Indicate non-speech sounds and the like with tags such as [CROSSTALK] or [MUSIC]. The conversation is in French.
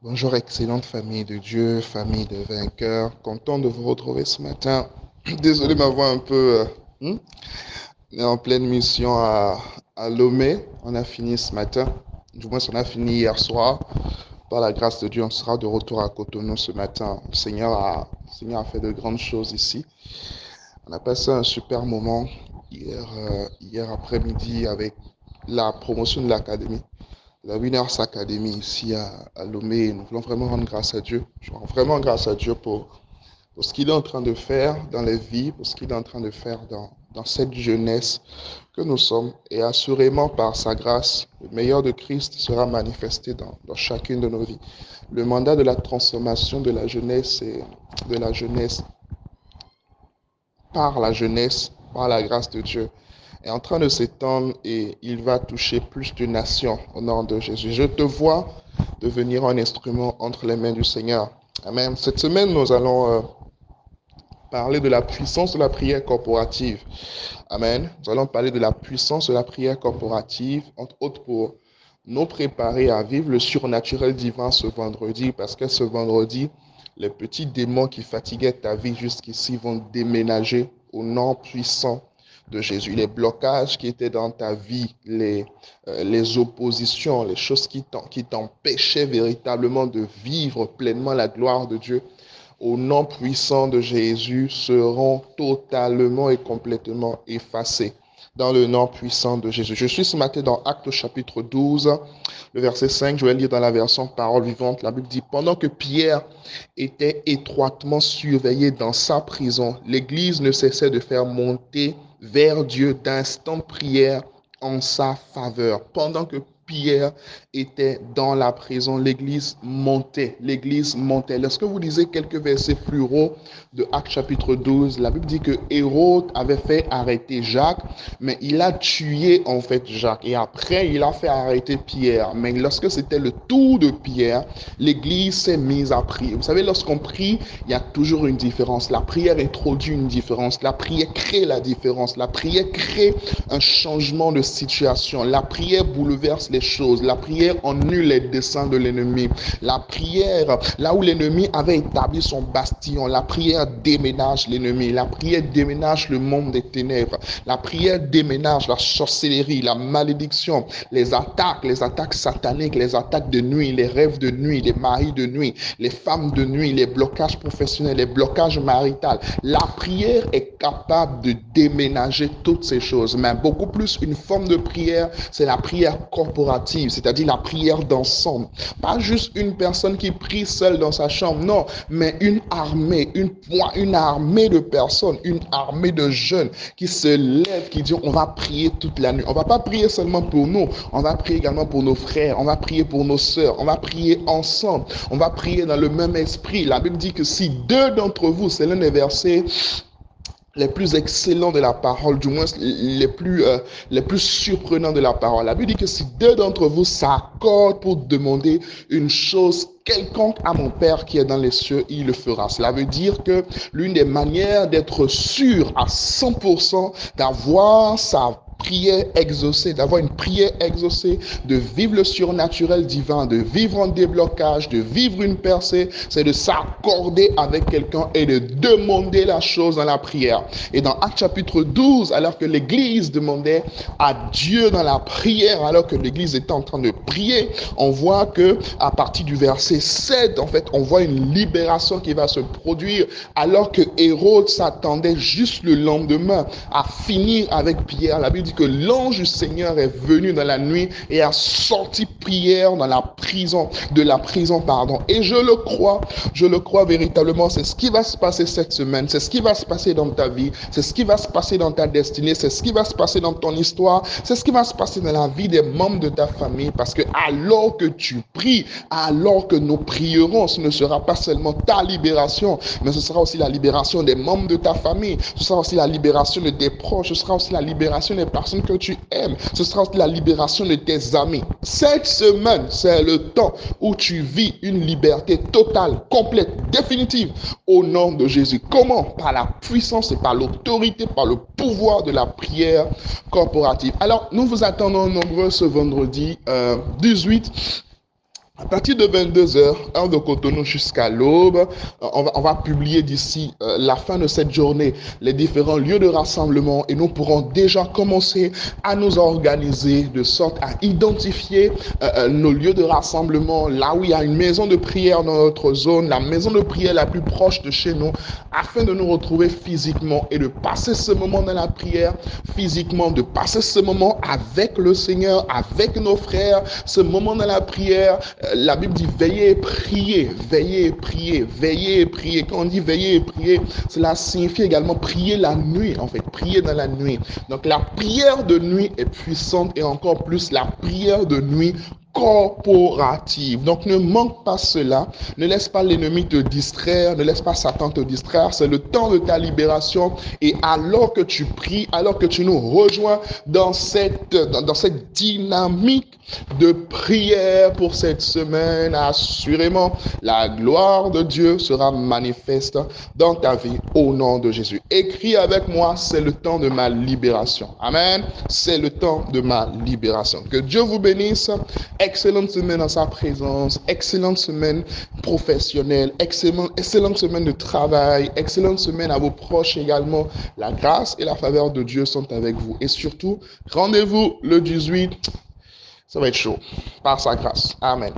Bonjour, excellente famille de Dieu, famille de vainqueurs. Content de vous retrouver ce matin. [CLEARS THROAT] Désolé ma voix un peu. euh, hmm? On est en pleine mission à, Lomé. On a fini ce matin. Du moins, on a fini hier soir. Par la grâce de Dieu, on sera de retour à Cotonou ce matin. Le Seigneur a, Seigneur a fait de grandes choses ici. On a passé un super moment hier, euh, hier après-midi avec la promotion de l'académie la Winners Academy ici à, Lomé. Nous voulons vraiment rendre grâce à Dieu. Je rends vraiment grâce à Dieu pour, pour ce qu'il est en train de faire dans les vies, pour ce qu'il est en train de faire dans, dans cette jeunesse que nous sommes. Et assurément, par sa grâce, le meilleur de Christ sera manifesté dans, dans chacune de nos vies. Le mandat de la transformation de la jeunesse et de la jeunesse par la jeunesse, par la grâce de Dieu, est en train de s'étendre et il va toucher plus de nations au nom de Jésus. Je te vois devenir un instrument entre les mains du Seigneur. Amen. Cette semaine, nous allons euh, parler de la puissance de la prière corporative. Amen. Nous allons parler de la puissance de la prière corporative, entre autres pour nous préparer à vivre le surnaturel divin ce vendredi, parce que ce vendredi, les petits démons qui fatiguaient ta vie jusqu'ici vont déménager au nom puissant de Jésus. Les blocages qui étaient dans ta vie, les, euh, les oppositions, les choses qui t'empêchaient véritablement de vivre pleinement la gloire de Dieu, au nom puissant de Jésus, seront totalement et complètement effacés. Dans le nom puissant de Jésus. Je suis ce matin dans Actes chapitre 12, le verset 5, je vais lire dans la version parole vivante. La Bible dit, pendant que Pierre était étroitement surveillé dans sa prison, l'Église ne cessait de faire monter vers Dieu d'instants de prière en sa faveur. Pendant que Pierre était dans la prison, l'Église montait, l'Église montait. Lorsque vous lisez quelques versets plus haut de Actes chapitre 12, la Bible dit que Hérode avait fait arrêter Jacques, mais il a tué en fait Jacques. Et après, il a fait arrêter Pierre. Mais lorsque c'était le tour de Pierre, l'Église s'est mise à prier. Vous savez, lorsqu'on prie, il y a toujours une différence. La prière introduit une différence. La prière crée la différence. La prière crée un changement de situation. La prière bouleverse les choses. La prière annule les desseins de l'ennemi. La prière, là où l'ennemi avait établi son bastion, la prière déménage l'ennemi. La prière déménage le monde des ténèbres. La prière déménage la sorcellerie, la malédiction, les attaques, les attaques sataniques, les attaques de nuit, les rêves de nuit, les maris de nuit, les femmes de nuit, les blocages professionnels, les blocages maritaux. La prière est capable de déménager toutes ces choses. Mais beaucoup plus une forme de prière, c'est la prière c'est-à-dire la prière d'ensemble. Pas juste une personne qui prie seule dans sa chambre, non, mais une armée, une, une armée de personnes, une armée de jeunes qui se lèvent, qui disent on va prier toute la nuit. On va pas prier seulement pour nous, on va prier également pour nos frères, on va prier pour nos sœurs, on va prier ensemble, on va prier dans le même esprit. La Bible dit que si deux d'entre vous, c'est l'un des versets les plus excellents de la parole, du moins les plus, euh, les plus surprenants de la parole. La Bible dit que si deux d'entre vous s'accordent pour demander une chose quelconque à mon Père qui est dans les cieux, il le fera. Cela veut dire que l'une des manières d'être sûr à 100% d'avoir sa prière exaucée, d'avoir une prière exaucée, de vivre le surnaturel divin, de vivre en déblocage, de vivre une percée, c'est de s'accorder avec quelqu'un et de demander la chose dans la prière. Et dans Acte chapitre 12, alors que l'Église demandait à Dieu dans la prière, alors que l'Église était en train de prier, on voit que à partir du verset 7, en fait, on voit une libération qui va se produire, alors que Hérode s'attendait juste le lendemain à finir avec Pierre. La Bible que l'ange du Seigneur est venu dans la nuit et a sorti prière dans la prison, de la prison, pardon. Et je le crois, je le crois véritablement, c'est ce qui va se passer cette semaine, c'est ce qui va se passer dans ta vie, c'est ce qui va se passer dans ta destinée, c'est ce qui va se passer dans ton histoire, c'est ce qui va se passer dans la vie des membres de ta famille, parce que alors que tu pries, alors que nous prierons, ce ne sera pas seulement ta libération, mais ce sera aussi la libération des membres de ta famille, ce sera aussi la libération de tes proches, ce sera aussi la libération des personnes que tu aimes. Ce sera la libération de tes amis. Cette semaine, c'est le temps où tu vis une liberté totale, complète, définitive au nom de Jésus. Comment Par la puissance et par l'autorité, par le pouvoir de la prière corporative. Alors, nous vous attendons nombreux ce vendredi euh, 18 à partir de 22h, heure de Cotonou jusqu'à l'aube, on va, on va, publier d'ici euh, la fin de cette journée les différents lieux de rassemblement et nous pourrons déjà commencer à nous organiser de sorte à identifier euh, euh, nos lieux de rassemblement, là où il y a une maison de prière dans notre zone, la maison de prière la plus proche de chez nous, afin de nous retrouver physiquement et de passer ce moment dans la prière physiquement, de passer ce moment avec le Seigneur, avec nos frères, ce moment dans la prière la Bible dit veillez et priez, veillez et priez, veillez et priez. Quand on dit veillez et priez, cela signifie également prier la nuit, en fait, prier dans la nuit. Donc la prière de nuit est puissante et encore plus la prière de nuit corporative. Donc ne manque pas cela. Ne laisse pas l'ennemi te distraire. Ne laisse pas Satan te distraire. C'est le temps de ta libération. Et alors que tu pries, alors que tu nous rejoins dans cette, dans, dans cette dynamique de prière pour cette semaine, assurément, la gloire de Dieu sera manifeste dans ta vie au nom de Jésus. Écris avec moi, c'est le temps de ma libération. Amen. C'est le temps de ma libération. Que Dieu vous bénisse. Excellente semaine en sa présence, excellente semaine professionnelle, excellente, excellente semaine de travail, excellente semaine à vos proches également. La grâce et la faveur de Dieu sont avec vous. Et surtout, rendez-vous le 18. Ça va être chaud. Par sa grâce. Amen.